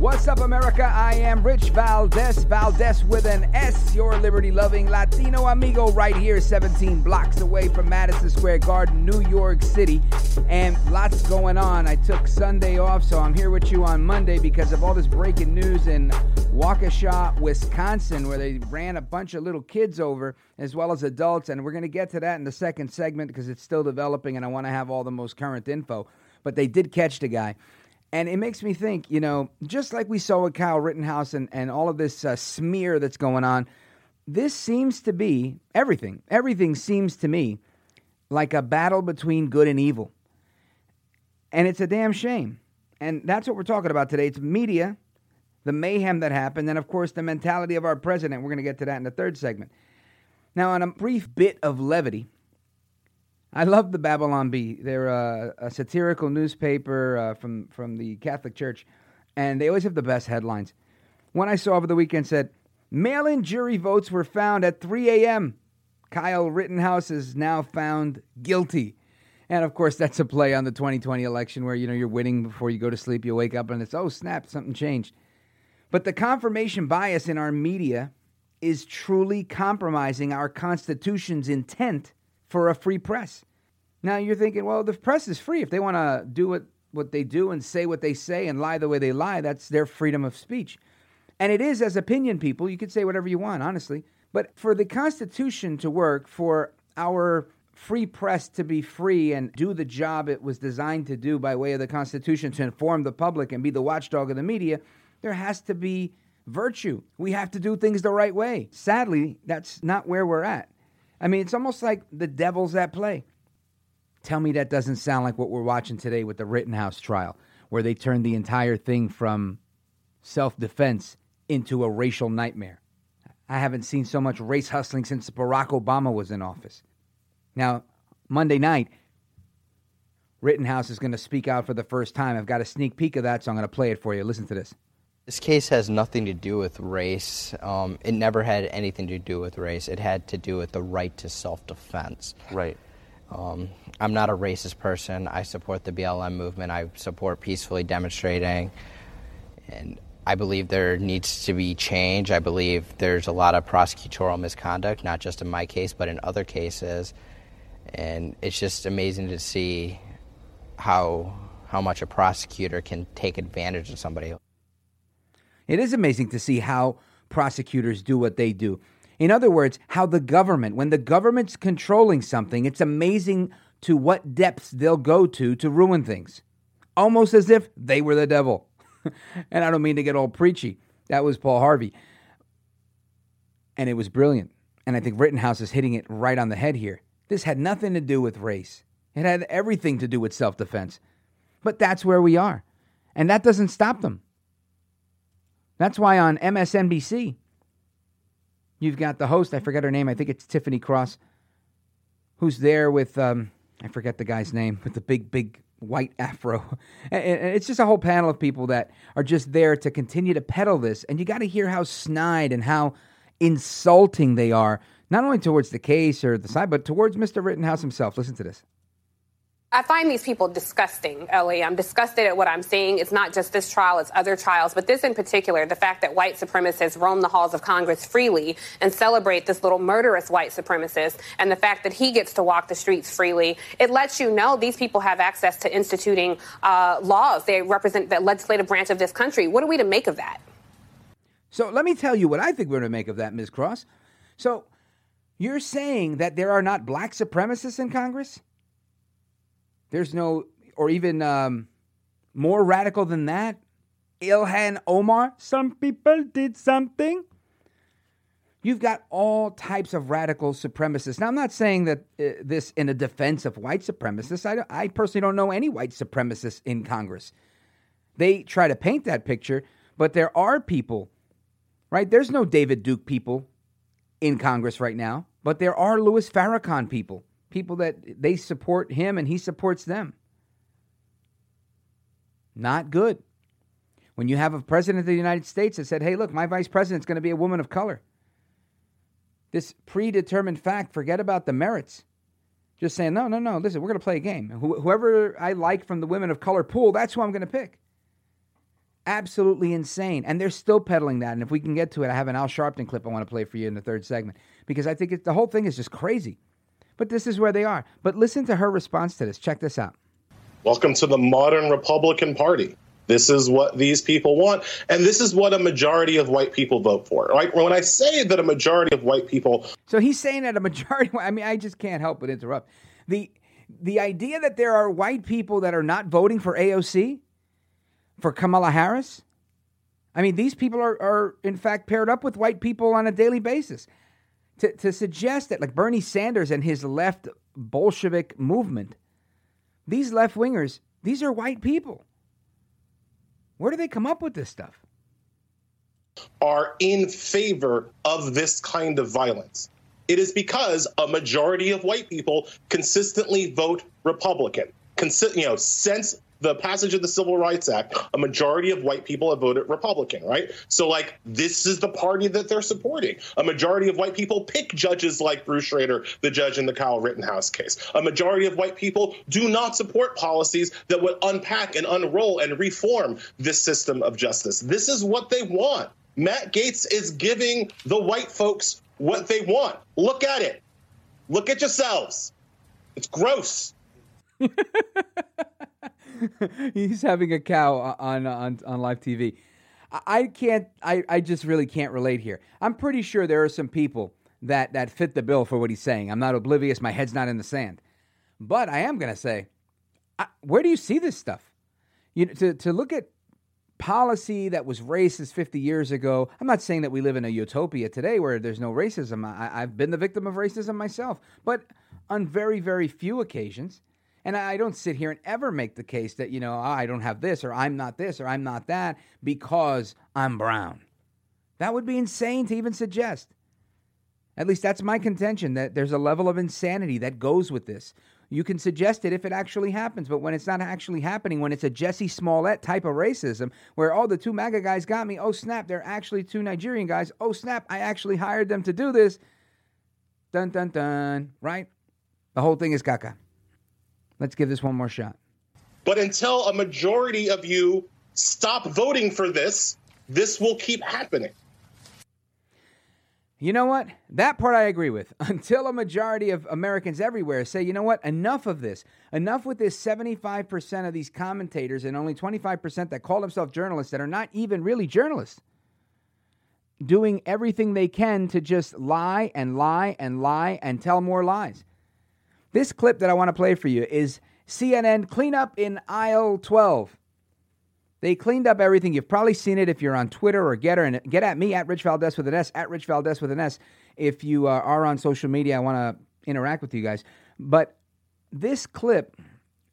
What's up, America? I am Rich Valdez, Valdez with an S, your liberty loving Latino amigo, right here, 17 blocks away from Madison Square Garden, New York City. And lots going on. I took Sunday off, so I'm here with you on Monday because of all this breaking news in Waukesha, Wisconsin, where they ran a bunch of little kids over as well as adults. And we're going to get to that in the second segment because it's still developing and I want to have all the most current info. But they did catch the guy. And it makes me think, you know, just like we saw with Kyle Rittenhouse and, and all of this uh, smear that's going on, this seems to be everything. Everything seems to me like a battle between good and evil. And it's a damn shame. And that's what we're talking about today. It's media, the mayhem that happened, and of course, the mentality of our president. We're going to get to that in the third segment. Now, on a brief bit of levity, I love the Babylon Bee. They're a, a satirical newspaper uh, from from the Catholic Church, and they always have the best headlines. One I saw over the weekend said, "Mail-in jury votes were found at 3 a.m. Kyle Rittenhouse is now found guilty." And of course, that's a play on the 2020 election where you know you're winning before you go to sleep. You wake up and it's oh snap, something changed. But the confirmation bias in our media is truly compromising our Constitution's intent for a free press. Now you're thinking, well, the press is free. If they want to do what, what they do and say what they say and lie the way they lie, that's their freedom of speech. And it is as opinion people. You could say whatever you want, honestly. But for the Constitution to work, for our free press to be free and do the job it was designed to do by way of the Constitution to inform the public and be the watchdog of the media, there has to be virtue. We have to do things the right way. Sadly, that's not where we're at. I mean, it's almost like the devil's at play. Tell me that doesn't sound like what we're watching today with the Rittenhouse trial, where they turned the entire thing from self defense into a racial nightmare. I haven't seen so much race hustling since Barack Obama was in office. Now, Monday night, Rittenhouse is going to speak out for the first time. I've got a sneak peek of that, so I'm going to play it for you. Listen to this. This case has nothing to do with race. Um, it never had anything to do with race. It had to do with the right to self defense. Right. Um, I'm not a racist person. I support the BLM movement. I support peacefully demonstrating. And I believe there needs to be change. I believe there's a lot of prosecutorial misconduct, not just in my case, but in other cases. And it's just amazing to see how, how much a prosecutor can take advantage of somebody. It is amazing to see how prosecutors do what they do. In other words, how the government, when the government's controlling something, it's amazing to what depths they'll go to to ruin things. Almost as if they were the devil. and I don't mean to get all preachy. That was Paul Harvey. And it was brilliant. And I think Rittenhouse is hitting it right on the head here. This had nothing to do with race, it had everything to do with self defense. But that's where we are. And that doesn't stop them. That's why on MSNBC, you've got the host, I forget her name, I think it's Tiffany Cross, who's there with, um, I forget the guy's name, with the big, big white afro. It's just a whole panel of people that are just there to continue to peddle this. And you got to hear how snide and how insulting they are, not only towards the case or the side, but towards Mr. Rittenhouse himself. Listen to this. I find these people disgusting, Elie. I'm disgusted at what I'm seeing. It's not just this trial, it's other trials. But this in particular, the fact that white supremacists roam the halls of Congress freely and celebrate this little murderous white supremacist, and the fact that he gets to walk the streets freely, it lets you know these people have access to instituting uh, laws. They represent the legislative branch of this country. What are we to make of that? So let me tell you what I think we're to make of that, Ms. Cross. So you're saying that there are not black supremacists in Congress? There's no, or even um, more radical than that? Ilhan Omar? Some people did something. You've got all types of radical supremacists. Now, I'm not saying that uh, this in a defense of white supremacists. I, I personally don't know any white supremacists in Congress. They try to paint that picture, but there are people, right? There's no David Duke people in Congress right now, but there are Louis Farrakhan people, people that they support him and he supports them. Not good. When you have a president of the United States that said, hey, look, my vice president's going to be a woman of color this predetermined fact, forget about the merits. Just saying, no, no, no, listen, we're going to play a game. Wh- whoever I like from the women of color pool, that's who I'm going to pick. Absolutely insane. And they're still peddling that. And if we can get to it, I have an Al Sharpton clip I want to play for you in the third segment because I think it, the whole thing is just crazy. But this is where they are. But listen to her response to this. Check this out. Welcome to the modern Republican Party. This is what these people want. And this is what a majority of white people vote for, right? When I say that a majority of white people. So he's saying that a majority, I mean, I just can't help but interrupt. The, the idea that there are white people that are not voting for AOC, for Kamala Harris, I mean, these people are, are in fact paired up with white people on a daily basis. To, to suggest that, like Bernie Sanders and his left Bolshevik movement, these left wingers, these are white people. Where do they come up with this stuff? Are in favor of this kind of violence. It is because a majority of white people consistently vote Republican. Consi- you know, since the passage of the Civil Rights Act, a majority of white people have voted Republican, right? So, like, this is the party that they're supporting. A majority of white people pick judges like Bruce Schroeder, the judge in the Kyle Rittenhouse case. A majority of white people do not support policies that would unpack and unroll and reform this system of justice. This is what they want. Matt Gaetz is giving the white folks what they want. Look at it. Look at yourselves. It's gross. He's having a cow on on on live TV. I can't. I, I just really can't relate here. I'm pretty sure there are some people that that fit the bill for what he's saying. I'm not oblivious. My head's not in the sand. But I am to say, I, where do you see this stuff? You know, to to look at policy that was racist 50 years ago. I'm not saying that we live in a utopia today where there's no racism. I, I've been the victim of racism myself, but on very very few occasions. And I don't sit here and ever make the case that, you know, oh, I don't have this or I'm not this or I'm not that because I'm brown. That would be insane to even suggest. At least that's my contention that there's a level of insanity that goes with this. You can suggest it if it actually happens, but when it's not actually happening, when it's a Jussie Smollett type of racism, where oh the two MAGA guys got me, oh snap, they're actually two Nigerian guys, oh snap, I actually hired them to do this. Dun dun dun, right? The whole thing is caca. Let's give this one more shot. But until a majority of you stop voting for this, this will keep happening. You know what? That part I agree with. Until a majority of Americans everywhere say, you know what? Enough of this. Enough with this 75% of these commentators and only 25% that call themselves journalists that are not even really journalists doing everything they can to just lie and lie and lie and tell more lies. This clip that I want to play for you is CNN cleanup in aisle 12. They cleaned up everything. You've probably seen it if you're on Twitter or Gettr. And get at me at Rich Valdez with an S, at Rich Valdez with an S. If you uh, are on social media, I want to interact with you guys. But this clip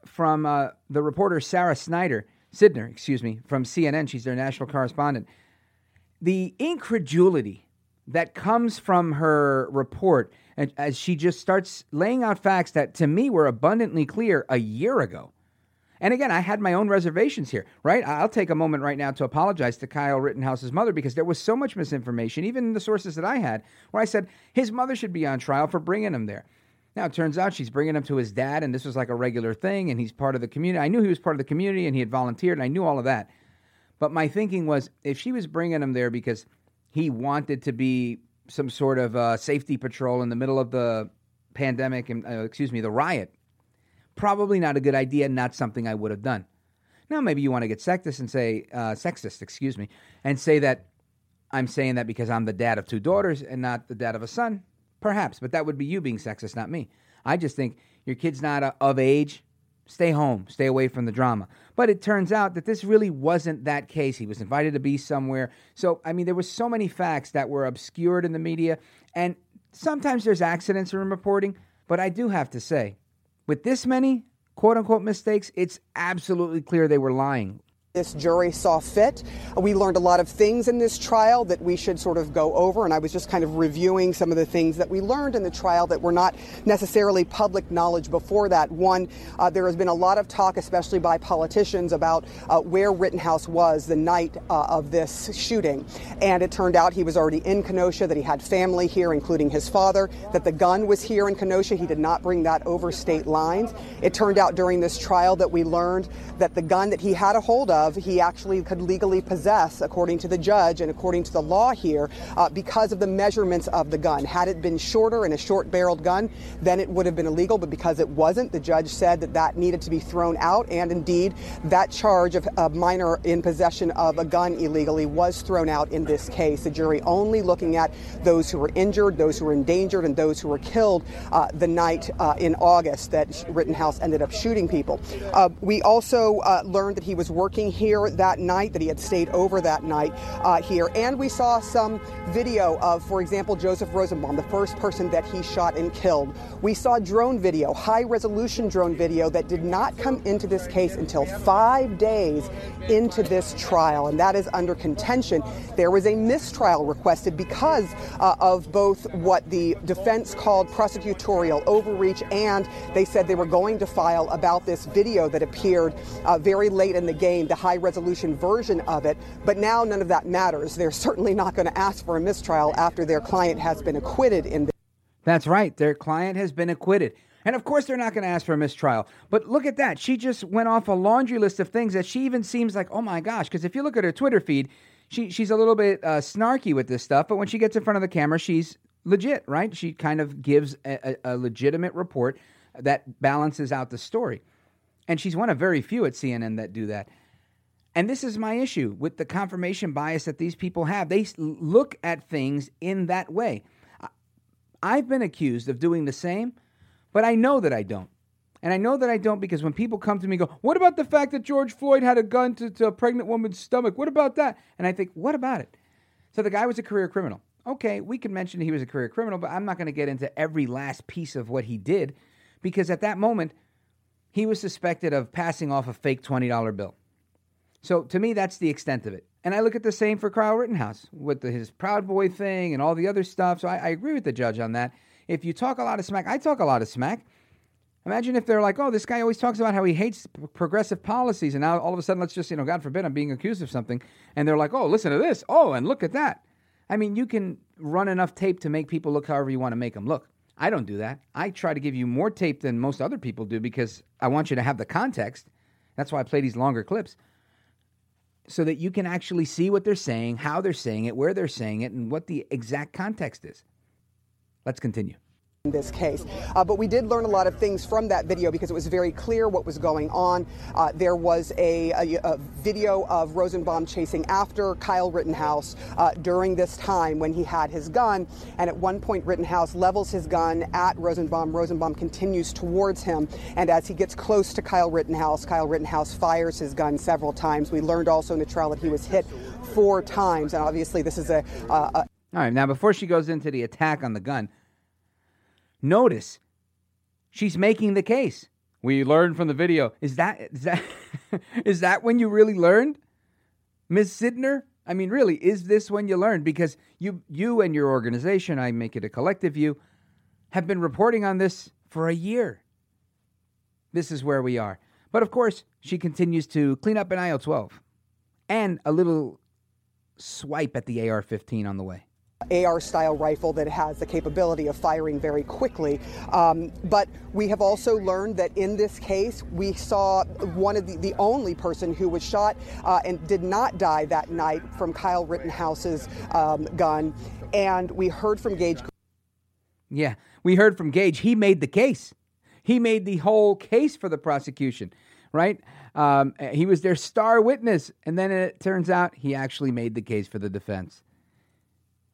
from uh, the reporter Sarah Snyder, Sidner, excuse me, from CNN, she's their national correspondent. The incredulity that comes from her report as she just starts laying out facts that to me were abundantly clear a year ago. And again, I had my own reservations here, right? I'll take a moment right now to apologize to Kyle Rittenhouse's mother because there was so much misinformation, even the sources that I had, where I said his mother should be on trial for bringing him there. Now, it turns out she's bringing him to his dad, and this was like a regular thing, and he's part of the community. I knew he was part of the community, and he had volunteered, and I knew all of that. But my thinking was if she was bringing him there because he wanted to be some sort of uh, safety patrol in the middle of the pandemic and uh, excuse me the riot probably not a good idea not something i would have done now maybe you want to get sexist and say uh, sexist excuse me and say that I'm saying that because I'm the dad of two daughters and not the dad of a son? Perhaps, but that would be you being sexist, not me. I just think your kid's not uh, of age. Stay home, stay away from the drama. But it turns out that this really wasn't that case. He was invited to be somewhere. So, I mean, there were so many facts that were obscured in the media, and sometimes there's accidents in reporting. But I do have to say, with this many quote unquote mistakes, it's absolutely clear they were lying this jury saw fit. We learned a lot of things in this trial that we should sort of go over, and I was just kind of reviewing some of the things that we learned in the trial that were not necessarily public knowledge before that. One, uh, there has been a lot of talk, especially by politicians, about uh, where Rittenhouse was the night uh, of this shooting. And it turned out he was already in Kenosha, that he had family here, including his father, that the gun was here in Kenosha. He did not bring that over state lines. It turned out during this trial that we learned that the gun that he had a hold of, he actually could legally possess, according to the judge and according to the law here, uh, because of the measurements of the gun. Had it been shorter and a short barreled gun, then it would have been illegal, but because it wasn't, the judge said that that needed to be thrown out, and indeed, that charge of a minor in possession of a gun illegally was thrown out in this case. The jury only looking at those who were injured, those who were endangered, and those who were killed uh, the night uh, in August that Rittenhouse ended up shooting people. Uh, we also uh, learned that he was working here that night, that he had stayed over that night uh, here. And we saw some video of, for example, Joseph Rosenbaum, the first person that he shot and killed. We saw drone video, high resolution drone video that did not come into this case until five days into this trial, and that is under contention. There was a mistrial requested because uh, of both what the defense called prosecutorial overreach, and they said they were going to file about this video that appeared uh, very late in the game, the high resolution version of it. But now none of that matters. They're certainly not going to ask for a mistrial after their client has been acquitted in this. That's right. Their client has been acquitted. And of course, they're not going to ask for a mistrial. But look at that. She just went off a laundry list of things that she even seems like, oh my gosh. Because if you look at her Twitter feed, she, she's a little bit uh, snarky with this stuff. But when she gets in front of the camera, she's legit, right? She kind of gives a, a legitimate report that balances out the story. And she's one of very few at CNN that do that. And this is my issue with the confirmation bias that these people have. They look at things in that way. I've been accused of doing the same, but I know that I don't. And I know that I don't because when people come to me and go, What about the fact that George Floyd had a gun to, to a pregnant woman's stomach? What about that? And I think, What about it? So the guy was a career criminal. Okay, we can mention he was a career criminal, but I'm not going to get into every last piece of what he did because at that moment, he was suspected of passing off a fake $20 bill. So to me, that's the extent of it. And I look at the same for Kyle Rittenhouse with the, his Proud Boy thing and all the other stuff. So I, I agree with the judge on that. If you talk a lot of smack, I talk a lot of smack. Imagine if they're like, oh, this guy always talks about how he hates progressive policies, and now all of a sudden, let's just, you know, God forbid, I'm being accused of something, and they're like, oh, listen to this, oh, and look at that. I mean, you can run enough tape to make people look however you want to make them look. I don't do that. I try to give you more tape than most other people do because I want you to have the context. That's why I play these longer clips so that you can actually see what they're saying, how they're saying it, where they're saying it, and what the exact context is. Let's continue in this case. Uh, but we did learn a lot of things from that video because it was very clear what was going on. Uh, there was a, a, a, video of Rosenbaum chasing after Kyle Rittenhouse uh, during this time when he had his gun. And at one point, Rittenhouse levels his gun at Rosenbaum. Rosenbaum continues towards him. And as he gets close to Kyle Rittenhouse, Kyle Rittenhouse fires his gun several times. We learned also in the trial that he was hit four times. And obviously, this is a. a all right, now before she goes into the attack on the gun, Notice she's making the case. We learned from the video. Is that is that is that when you really learned? Ms. Sidner? I mean, really, is this when you learned? Because you you and your organization, I make it a collective you, have been reporting on this for a year. This is where we are. But of course, she continues to clean up an IL 12 and a little swipe at the AR 15 on the way. AR style rifle that has the capability of firing very quickly. Um, but we have also learned that in this case, we saw one of the, the only person who was shot uh, and did not die that night from Kyle Rittenhouse's um, gun. And we heard from Gage. Yeah, we heard from Gage. He made the case. He made the whole case for the prosecution, right? Um, he was their star witness. And then it turns out he actually made the case for the defense.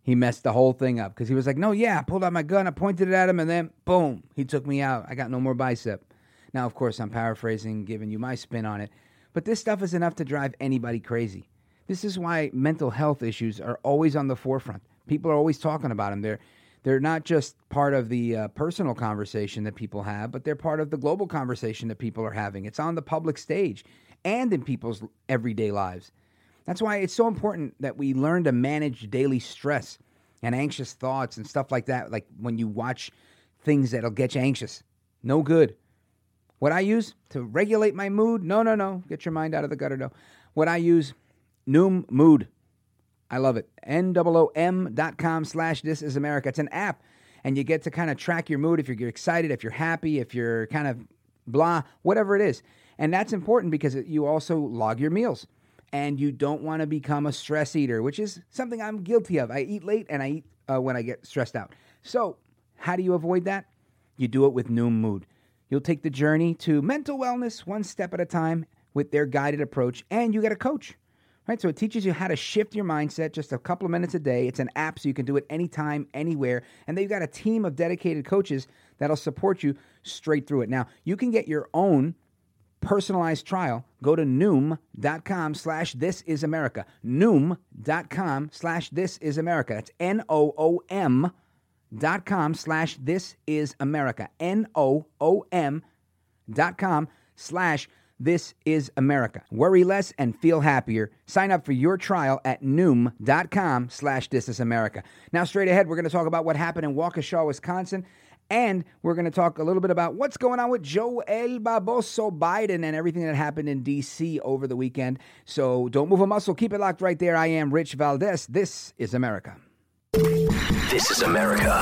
He messed the whole thing up because he was like, no, yeah, I pulled out my gun, I pointed it at him, and then boom, he took me out. I got no more bicep. Now, of course, I'm paraphrasing, giving you my spin on it, but this stuff is enough to drive anybody crazy. This is why mental health issues are always on the forefront. People are always talking about them. They're they're not just part of the uh, personal conversation that people have, but they're part of the global conversation that people are having. It's on the public stage and in people's everyday lives. That's why it's so important that we learn to manage daily stress and anxious thoughts and stuff like that. Like when you watch things that'll get you anxious, no good. What I use to regulate my mood? No, no, no. Get your mind out of the gutter, no. What I use, Noom Mood. I love it. N-O-O-M dot com slash This Is America. It's an app, and you get to kind of track your mood if you're excited, if you're happy, if you're kind of blah, whatever it is. And that's important because you also log your meals and you don't want to become a stress eater, which is something I'm guilty of. I eat late and I eat uh, when I get stressed out. So, how do you avoid that? You do it with Noom Mood. You'll take the journey to mental wellness one step at a time with their guided approach, and you get a coach. Right? So it teaches you how to shift your mindset just a couple of minutes a day. It's an app so you can do it anytime, anywhere. And they've got a team of dedicated coaches that'll support you straight through it. Now, you can get your own personalized trial, go to noom.com slash this is America. Noom.com slash this is America. That's N O O M dot com slash this is America. N O O M dot com slash this is America. Worry less and feel happier. Sign up for your trial at noom.com slash this is America. Now, straight ahead, we're going to talk about what happened in Waukesha, Wisconsin and we're going to talk a little bit about what's going on with Joe El Baboso Biden and everything that happened in D.C. over the weekend. So don't move a muscle. Keep it locked right there. I am Rich Valdez. This is America. This is America.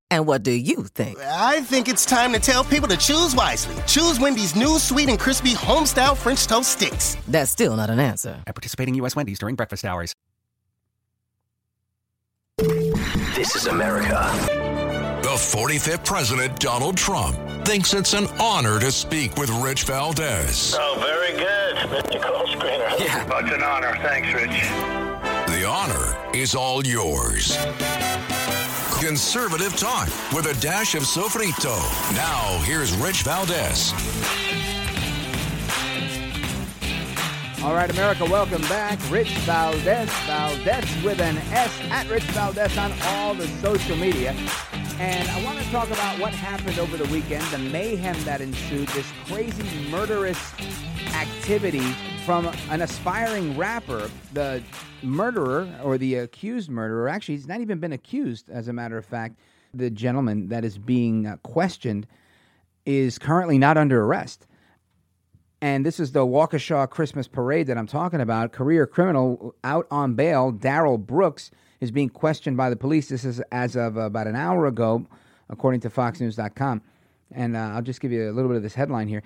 And what do you think? I think it's time to tell people to choose wisely. Choose Wendy's new sweet and crispy homestyle French toast sticks. That's still not an answer. At participating U.S. Wendy's during breakfast hours. This is America. The 45th President, Donald Trump, thinks it's an honor to speak with Rich Valdez. Oh, very good, Mr. Call Screener. Yeah. Well, it's an honor. Thanks, Rich. The honor is all yours. Conservative talk with a dash of sofrito. Now, here's Rich Valdez. All right, America, welcome back. Rich Valdez, Valdez with an S, at Rich Valdez on all the social media. And I want to talk about what happened over the weekend, the mayhem that ensued, this crazy murderous activity from an aspiring rapper. The murderer, or the accused murderer, actually, he's not even been accused, as a matter of fact. The gentleman that is being uh, questioned is currently not under arrest and this is the Waukesha Christmas Parade that I'm talking about. Career criminal out on bail, Darrell Brooks, is being questioned by the police. This is as of about an hour ago, according to FoxNews.com. And uh, I'll just give you a little bit of this headline here.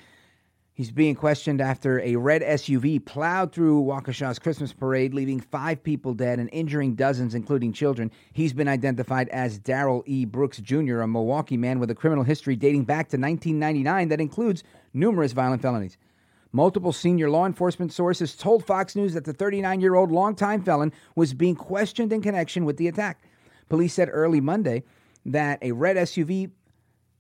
He's being questioned after a red SUV plowed through Waukesha's Christmas parade, leaving five people dead and injuring dozens, including children. He's been identified as Darrell E. Brooks Jr., a Milwaukee man with a criminal history dating back to 1999 that includes numerous violent felonies. Multiple senior law enforcement sources told Fox News that the 39 year old longtime felon was being questioned in connection with the attack. Police said early Monday that a red SUV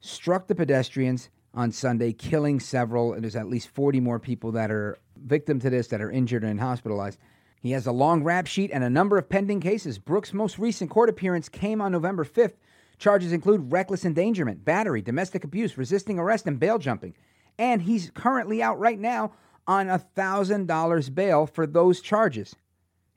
struck the pedestrians on Sunday, killing several. And there's at least 40 more people that are victim to this that are injured and hospitalized. He has a long rap sheet and a number of pending cases. Brooks' most recent court appearance came on November 5th. Charges include reckless endangerment, battery, domestic abuse, resisting arrest, and bail jumping and he's currently out right now on a $1,000 bail for those charges.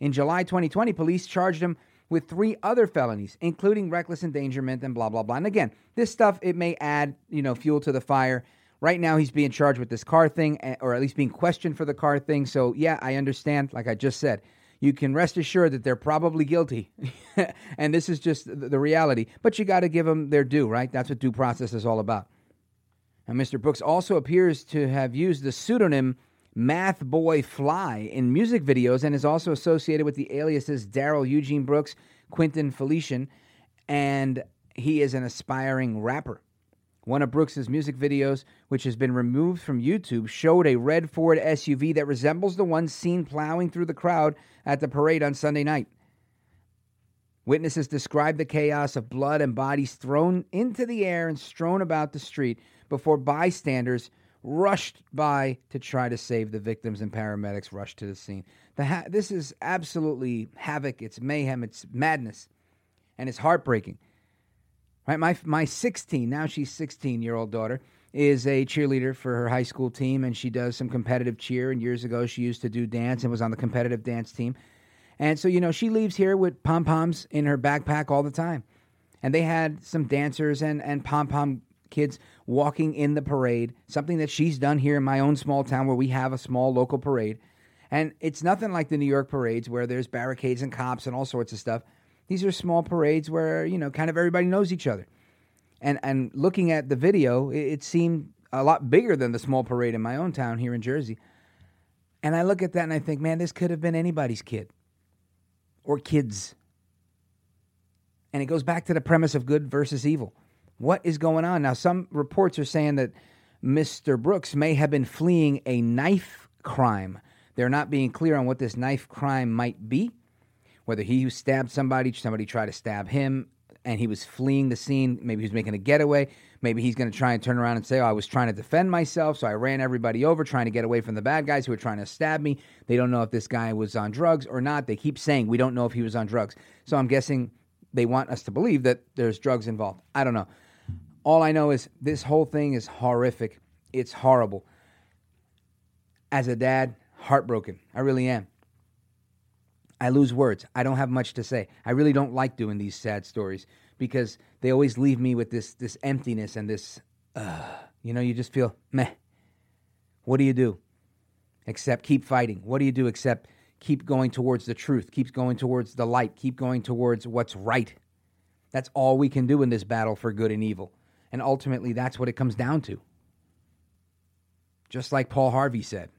In July 2020, police charged him with three other felonies, including reckless endangerment and blah, blah, blah. And again, this stuff, it may add, you know, fuel to the fire. Right now, he's being charged with this car thing, eh, or at least being questioned for the car thing. So, yeah, I understand. Like I just said, you can rest assured that they're probably guilty. and this is just the reality. But you got to give them their due, right? That's what due process is all about. And Mr. Brooks also appears to have used the pseudonym MathBoi Fly in music videos and is also associated with the aliases Daryl Eugene Brooks, Quinton Felician, and he is an aspiring rapper. One of Brooks's music videos, which has been removed from YouTube, showed a red Ford SUV that resembles the one seen plowing through the crowd at the parade on Sunday night. Witnesses described the chaos of blood and bodies thrown into the air and strewn about the street before bystanders rushed by to try to save the victims and paramedics rushed to the scene. The ha- this is absolutely havoc, it's mayhem, it's madness, and it's heartbreaking. Right, my my 16 now she's 16 year old daughter is a cheerleader for her high school team, and she does some competitive cheer. And years ago, she used to do dance and was on the competitive dance team. And so, you know, she leaves here with pom poms in her backpack all the time. And they had some dancers and and pom pom kids walking in the parade, something that she's done here in my own small town where we have a small local parade. And it's nothing like the New York parades where there's barricades and cops and all sorts of stuff. These are small parades where, you know, kind of everybody knows each other. And and looking at the video, it, it seemed a lot bigger than the small parade in my own town here in Jersey. And I look at that and I think, man, this could have been anybody's kid or kids. And it goes back to the premise of good versus evil. What is going on? Now, some reports are saying that Mr. Brooks may have been fleeing a knife crime. They're not being clear on what this knife crime might be whether he who stabbed somebody, somebody tried to stab him, and he was fleeing the scene. Maybe he was making a getaway. Maybe he's going to try and turn around and say, oh, I was trying to defend myself, so I ran everybody over trying to get away from the bad guys who were trying to stab me. They don't know if this guy was on drugs or not. They keep saying, we don't know if he was on drugs. So I'm guessing they want us to believe that there's drugs involved. I don't know. All I know is this whole thing is horrific. It's horrible. As a dad, heartbroken. I really am. I lose words. I don't have much to say. I really don't like doing these sad stories because they always leave me with this this emptiness and this uh, you know, you just feel meh. What do you do? Except keep fighting. What do you do except keep going towards the truth, keep going towards the light, keep going towards what's right. That's all we can do in this battle for good and evil. And ultimately that's what it comes down to. Just like Paul Harvey said.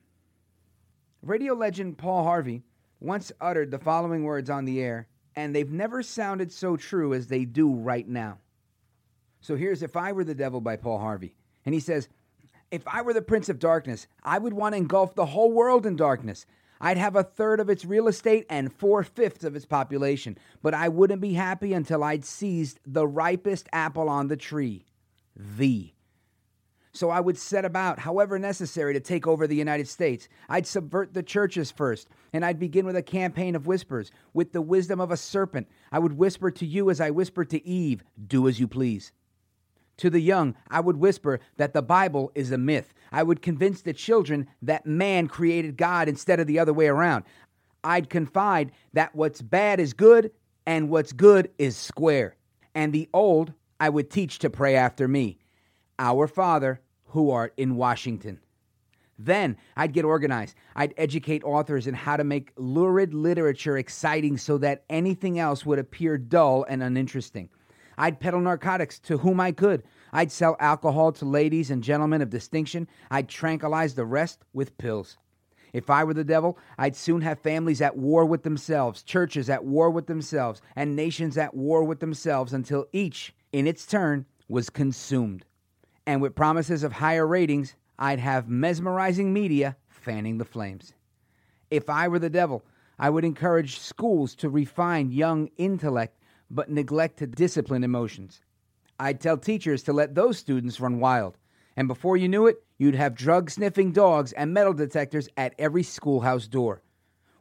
Radio legend Paul Harvey once uttered the following words on the air, and they've never sounded so true as they do right now. So here's If I Were the Devil by Paul Harvey. And he says, If I were the Prince of Darkness, I would want to engulf the whole world in darkness. I'd have a third of its real estate and four fifths of its population, but I wouldn't be happy until I'd seized the ripest apple on the tree thee. So I would set about, however necessary, to take over the United States. I'd subvert the churches first, and I'd begin with a campaign of whispers. With the wisdom of a serpent, I would whisper to you as I whispered to Eve, Do as you please. To the young, I would whisper that the Bible is a myth. I would convince the children that man created God instead of the other way around. I'd confide that what's bad is good and what's good is square. And the old, I would teach to pray after me. Our Father, who art in Washington. Then I'd get organized. I'd educate authors in how to make lurid literature exciting so that anything else would appear dull and uninteresting. I'd peddle narcotics to whom I could. I'd sell alcohol to ladies and gentlemen of distinction. I'd tranquilize the rest with pills. If I were the devil, I'd soon have families at war with themselves, churches at war with themselves, and nations at war with themselves until each, in its turn, was consumed. And with promises of higher ratings, I'd have mesmerizing media fanning the flames. If I were the devil, I would encourage schools to refine young intellect but neglect to discipline emotions. I'd tell teachers to let those students run wild. And before you knew it, you'd have drug sniffing dogs and metal detectors at every schoolhouse door.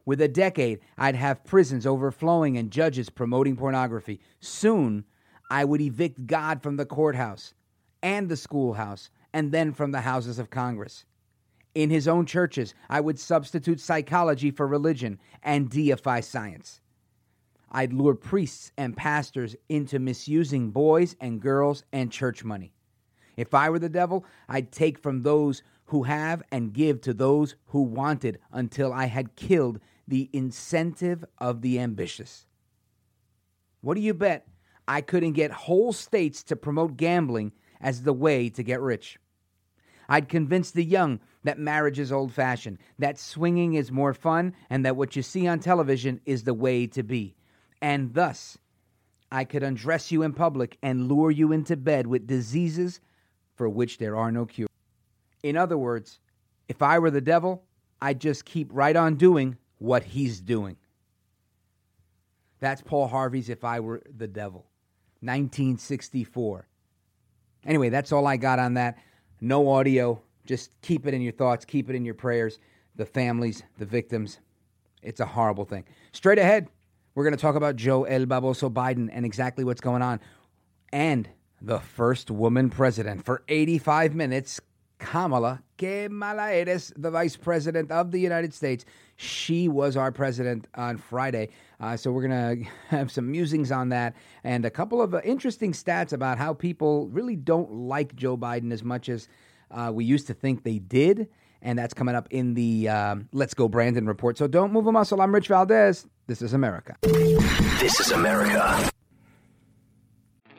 With a decade, I'd have prisons overflowing and judges promoting pornography. Soon, I would evict God from the courthouse and the schoolhouse, and then from the houses of Congress. In his own churches, I would substitute psychology for religion and deify science. I'd lure priests and pastors into misusing boys and girls and church money. If I were the devil, I'd take from those who have and give to those who wanted until I had killed the incentive of the ambitious. What do you bet I couldn't get whole states to promote gambling as the way to get rich? I'd convince the young that marriage is old fashioned, that swinging is more fun, and that what you see on television is the way to be. And thus, I could undress you in public and lure you into bed with diseases for which there are no cures. In other words, if I were the devil, I'd just keep right on doing what he's doing. That's Paul Harvey's If I Were the Devil, 1964. Anyway, that's all I got on that. No audio. Just keep it in your thoughts, keep it in your prayers. The families, the victims. It's a horrible thing. Straight ahead, we're going to talk about Joe El Baboso Biden and exactly what's going on. And the first woman president for 85 minutes, Kamala, que mala eres, the vice president of the United States. She was our president on Friday. Uh, so we're going to have some musings on that and a couple of uh, interesting stats about how people really don't like Joe Biden as much as uh, we used to think they did. And that's coming up in the um, Let's Go Brandon report. So don't move a muscle. I'm Rich Valdez. This is America. This is America.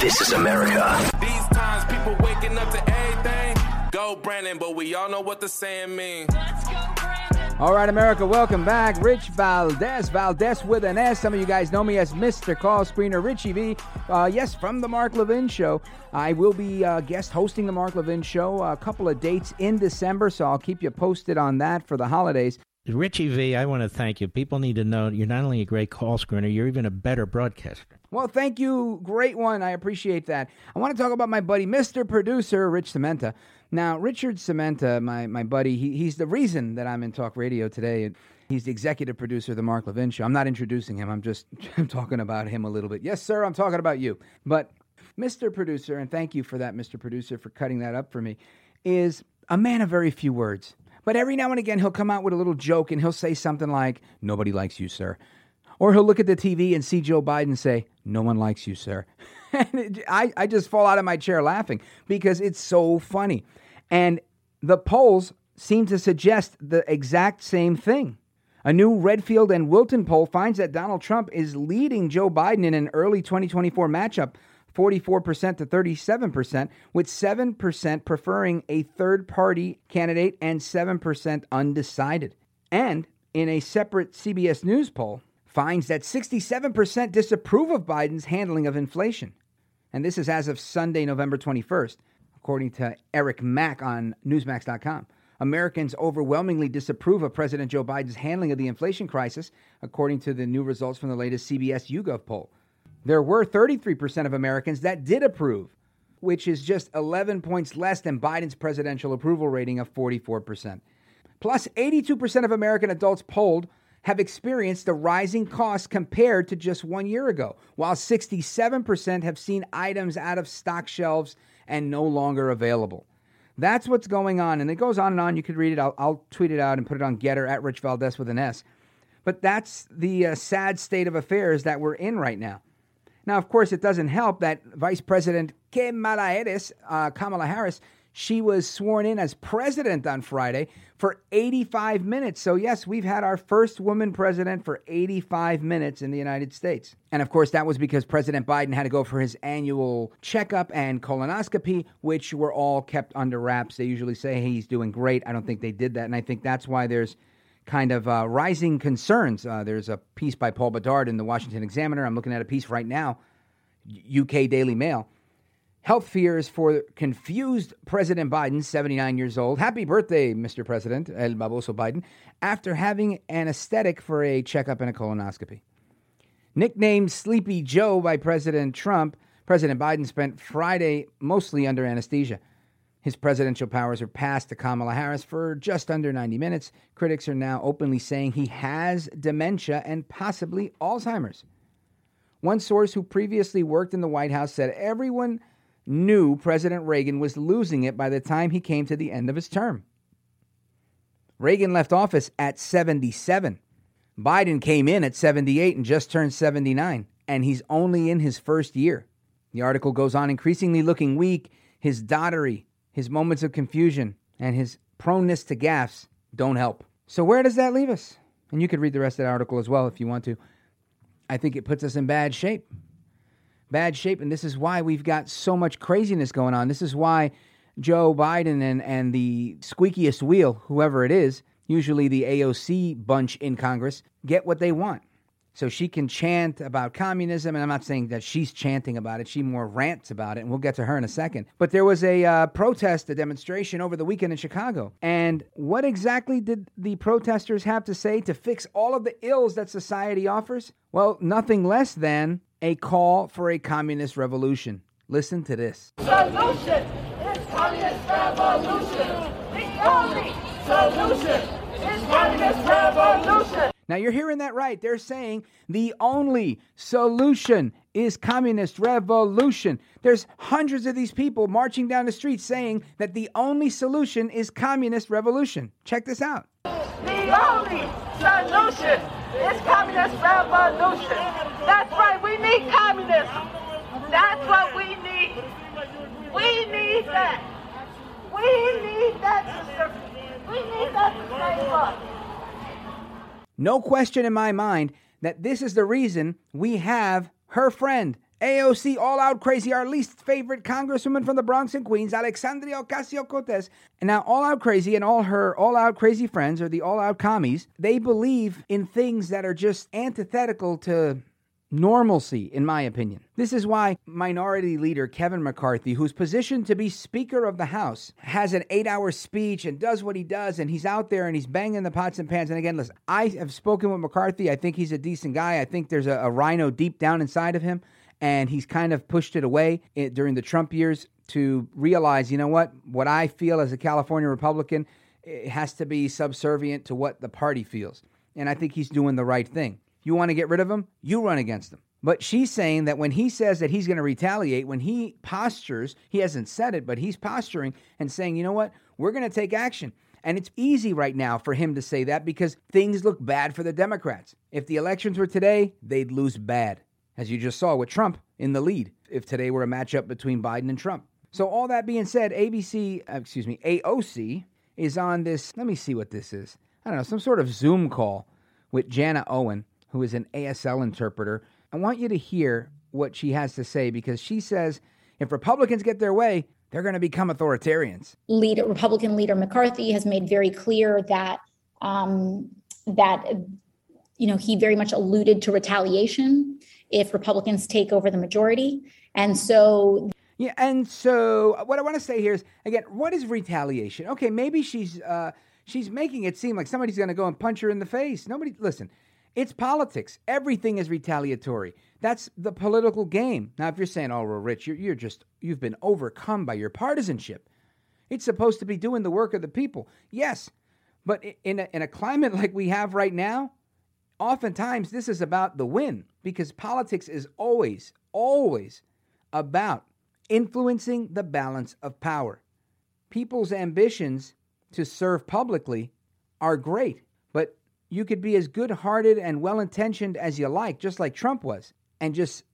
This is America. These times, people waking up to everything. Go Brandon, but we all know what the saying means. All right, America, welcome back. Rich Valdez, Valdez with an S. Some of you guys know me as Mr. Call Screener Richie V. Uh, yes, from the Mark Levin Show. I will be uh, guest hosting the Mark Levin Show a couple of dates in December, so I'll keep you posted on that for the holidays. Richie V, I want to thank you. People need to know you're not only a great call screener, you're even a better broadcaster. Well, thank you. Great one. I appreciate that. I want to talk about my buddy, Mr. Producer, Rich Sementa. Now, Richard Sementa, my, my buddy, he, he's the reason that I'm in talk radio today. He's the executive producer of the Mark Levin Show. I'm not introducing him, I'm just I'm talking about him a little bit. Yes, sir, I'm talking about you. But Mr. Producer, and thank you for that, Mr. Producer, for cutting that up for me, is a man of very few words. But every now and again, he'll come out with a little joke and he'll say something like, Nobody likes you, sir. Or he'll look at the TV and see Joe Biden say, No one likes you, sir. and I, I just fall out of my chair laughing because it's so funny. And the polls seem to suggest the exact same thing. A new Redfield and Wilton poll finds that Donald Trump is leading Joe Biden in an early 2024 matchup 44% to 37%, with 7% preferring a third party candidate and 7% undecided. And in a separate CBS News poll, finds that 67% disapprove of Biden's handling of inflation. And this is as of Sunday, November 21st, according to Eric Mack on Newsmax.com. Americans overwhelmingly disapprove of President Joe Biden's handling of the inflation crisis, according to the new results from the latest CBS YouGov poll. There were 33% of Americans that did approve, which is just 11 points less than Biden's presidential approval rating of 44%. Plus, 82% of American adults polled have experienced the rising costs compared to just one year ago, while 67% have seen items out of stock shelves and no longer available. That's what's going on. And it goes on and on. You could read it. I'll, I'll tweet it out and put it on Gettr at Rich Valdez with an S. But that's the uh, sad state of affairs that we're in right now. Now, of course, it doesn't help that Vice President Kamala Harris, uh, Kamala Harris, she was sworn in as president on Friday for 85 minutes. So, yes, we've had our first woman president for 85 minutes in the United States. And of course, that was because President Biden had to go for his annual checkup and colonoscopy, which were all kept under wraps. They usually say he's doing great. I don't think they did that. And I think that's why there's kind of uh, rising concerns. Uh, there's a piece by Paul Bedard in the Washington Examiner. I'm looking at a piece right now, UK Daily Mail Health fears for confused President Biden, 79 years old. Happy birthday, Mr. President, El Baboso Biden, after having anesthetic for a checkup and a colonoscopy. Nicknamed Sleepy Joe by President Trump, President Biden spent Friday mostly under anesthesia. His presidential powers are passed to Kamala Harris for just under 90 minutes. Critics are now openly saying he has dementia and possibly Alzheimer's. One source who previously worked in the White House said everyone knew President Reagan was losing it by the time he came to the end of his term. Reagan left office at 77. Biden came in at 78 and just turned 79, and he's only in his first year. The article goes on increasingly looking weak. His dottery, his moments of confusion, and his proneness to gaffes don't help. So, where does that leave us? And you could read the rest of the article as well if you want to. I think it puts us in bad shape bad shape. And this is why we've got so much craziness going on. This is why Joe Biden and, and the squeakiest wheel, whoever it is, usually the AOC bunch in Congress, get what they want. So she can chant about communism, and I'm not saying that she's chanting about it. She more rants about it, and we'll get to her in a second. But there was a uh, protest, a demonstration over the weekend in Chicago. And what exactly did the protesters have to say to fix all of the ills that society offers? Well, nothing less than a call for a communist revolution. Listen to this. Solution is communist revolution. The only solution is communist revolution. Now you're hearing that right. They're saying the only solution is communist revolution. There's hundreds of these people marching down the street saying that the only solution is communist revolution. Check this out. The only solution is communist revolution. That's right, we need communism. That's what we need. We need that. We need that, sister. We need that to save us. No question in my mind that this is the reason we have her friend, AOC All Out Crazy, our least favorite congresswoman from the Bronx and Queens, Alexandria Ocasio Cortez. And now, All Out Crazy and all her All Out Crazy friends, or the All Out commies, they believe in things that are just antithetical to normalcy, in my opinion. This is why Minority Leader Kevin McCarthy, who's positioned to be Speaker of the House, has an eight hour speech and does what he does, and he's out there and he's banging the pots and pans. And again, listen, I have spoken with McCarthy. I think he's a decent guy. I think there's a, a RINO deep down inside of him and he's kind of pushed it away eh, during the Trump years to realize, you know what, what I feel as a California Republican has to be subservient to what the party feels. And I think he's doing the right thing. You want to get rid of him? You run against him. But she's saying that when he says that he's going to retaliate, when he postures, he hasn't said it, but he's posturing and saying, you know what, we're going to take action. And it's easy right now for him to say that because things look bad for the Democrats. If the elections were today, they'd lose bad as you just saw with Trump in the lead, if today were a matchup between Biden and Trump. So, all that being said, ABC, uh, excuse me, AOC is on this. Let me see what this is. I don't know, some sort of Zoom call with Jana Owen, who is an ASL interpreter. I want you to hear what she has to say because she says if Republicans get their way, they're going to become authoritarians. Leader, Republican leader McCarthy has made very clear that um, that you know he very much alluded to retaliation if Republicans take over the majority. And so yeah, and so what I want to say here is again, what is retaliation? Okay, maybe she's uh, she's making it seem like somebody's going to go and punch her in the face. Nobody, listen, it's politics. Everything is retaliatory. That's the political game. Now, if you're saying, "Oh, well, Rich, you're, you're just you've been overcome by your partisanship," it's supposed to be doing the work of the people. Yes, but in a, in a climate like we have right now, oftentimes this is about the win because politics is always, always about influencing the balance of power. People's ambitions to serve publicly are great, but you could be as good hearted and well intentioned as you like, just like Trump was, and just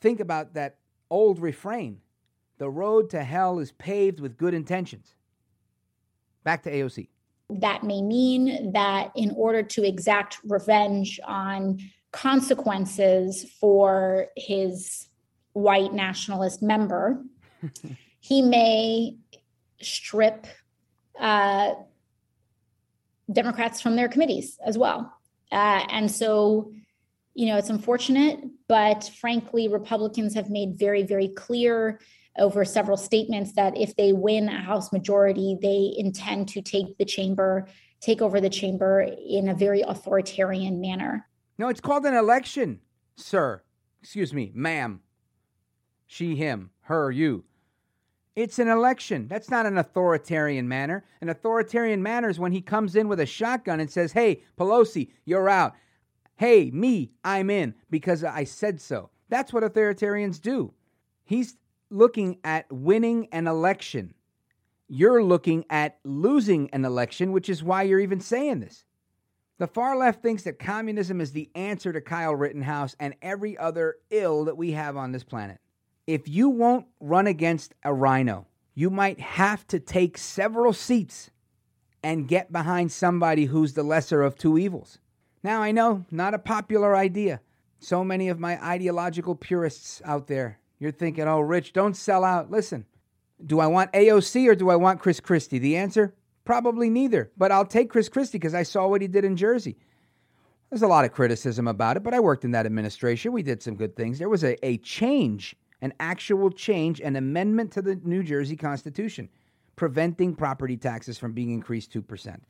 think about that old refrain the road to hell is paved with good intentions. Back to AOC. That may mean that in order to exact revenge on consequences for his white nationalist member, he may strip uh, Democrats from their committees as well. Uh, and so, you know, it's unfortunate, but frankly, Republicans have made very, very clear over several statements that if they win a House majority, they intend to take the chamber, take over the chamber in a very authoritarian manner. No, it's called an election, sir. Excuse me, ma'am. She, him, her, you. It's an election. That's not an authoritarian manner. An authoritarian manner is when he comes in with a shotgun and says, Hey, Pelosi, you're out. Hey, me, I'm in because I said so. That's what authoritarians do. He's looking at winning an election. You're looking at losing an election, which is why you're even saying this. The far left thinks that communism is the answer to Kyle Rittenhouse and every other ill that we have on this planet. If you won't run against a RINO, you might have to take several seats and get behind somebody who's the lesser of two evils. Now, I know, not a popular idea. So many of my ideological purists out there, you're thinking, oh, Rich, don't sell out. Listen, do I want AOC or do I want Chris Christie? The answer Probably neither, but I'll take Chris Christie because I saw what he did in Jersey. There's a lot of criticism about it, but I worked in that administration. We did some good things. There was a, a change, an actual change, an amendment to the New Jersey Constitution, preventing property taxes from being increased 2%.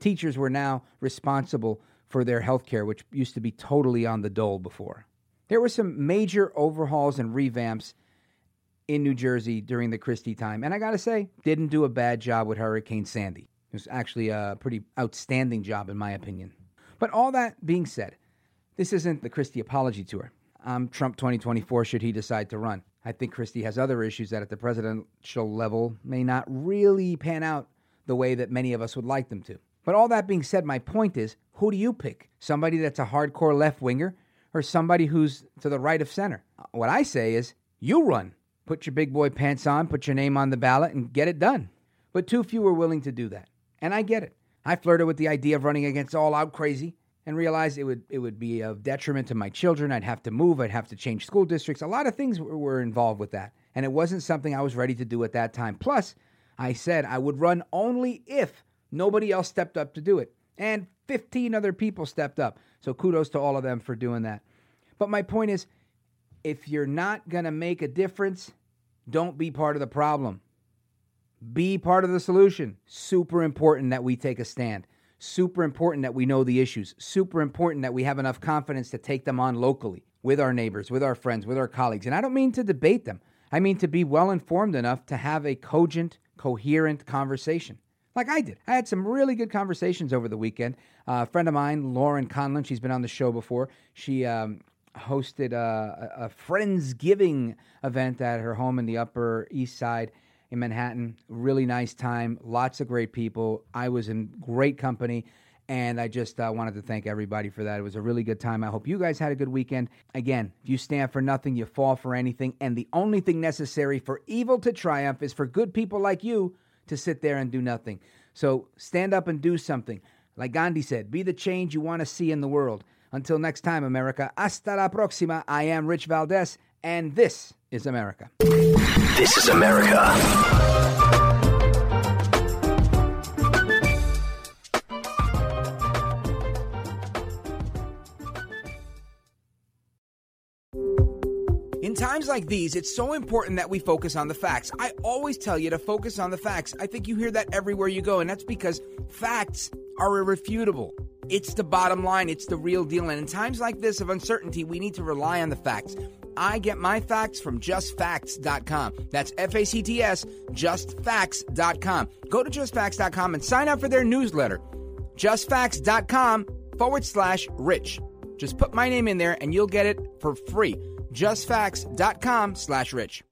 Teachers were now responsible for their health care, which used to be totally on the dole before. There were some major overhauls and revamps in New Jersey during the Christie time. And I got to say, didn't do a bad job with Hurricane Sandy. It was actually a pretty outstanding job, in my opinion. But all that being said, this isn't the Christie apology tour. I'm Trump 2024 should he decide to run. I think Christie has other issues that at the presidential level may not really pan out the way that many of us would like them to. But all that being said, my point is who do you pick? Somebody that's a hardcore left winger or somebody who's to the right of center? What I say is you run put your big boy pants on, put your name on the ballot, and get it done. But too few are willing to do that. And I get it. I flirted with the idea of running against all out crazy and realized it would it would be of detriment to my children. I'd have to move, I'd have to change school districts. A lot of things were involved with that. And it wasn't something I was ready to do at that time. Plus, I said I would run only if nobody else stepped up to do it. And 15 other people stepped up. So kudos to all of them for doing that. But my point is if you're not to make a difference, don't be part of the problem. Be part of the solution. Super important that we take a stand. Super important that we know the issues. Super important that we have enough confidence to take them on locally with our neighbors, with our friends, with our colleagues. And I don't mean to debate them, I mean to be well informed enough to have a cogent, coherent conversation. Like I did. I had some really good conversations over the weekend. Uh, a friend of mine, Lauren Conlon, she's been on the show before. She um, hosted a, a Friendsgiving event at her home in the Upper East Side in Manhattan. Really nice time, lots of great people. I was in great company. And I just uh, wanted to thank everybody for that. It was a really good time. I hope you guys had a good weekend. Again, if you stand for nothing, you fall for anything. And the only thing necessary for evil to triumph is for good people like you to sit there and do nothing. So stand up and do something. Like Gandhi said, be the change you want to see in the world. Until next time, America, hasta la próxima. I am Rich Valdes, and this is America. This is America. In times like these, it's so important that we focus on the facts. I always tell you to focus on the facts. I think you hear that everywhere you go, and that's because facts are irrefutable. It's the bottom line, it's the real deal. And in times like this of uncertainty, we need to rely on the facts. I get my facts from justfacts.com. That's F A C T S, justfacts.com. Go to justfacts.com and sign up for their newsletter. Justfacts.com forward slash rich. Just put my name in there and you'll get it for free. Justfacts.com slash rich.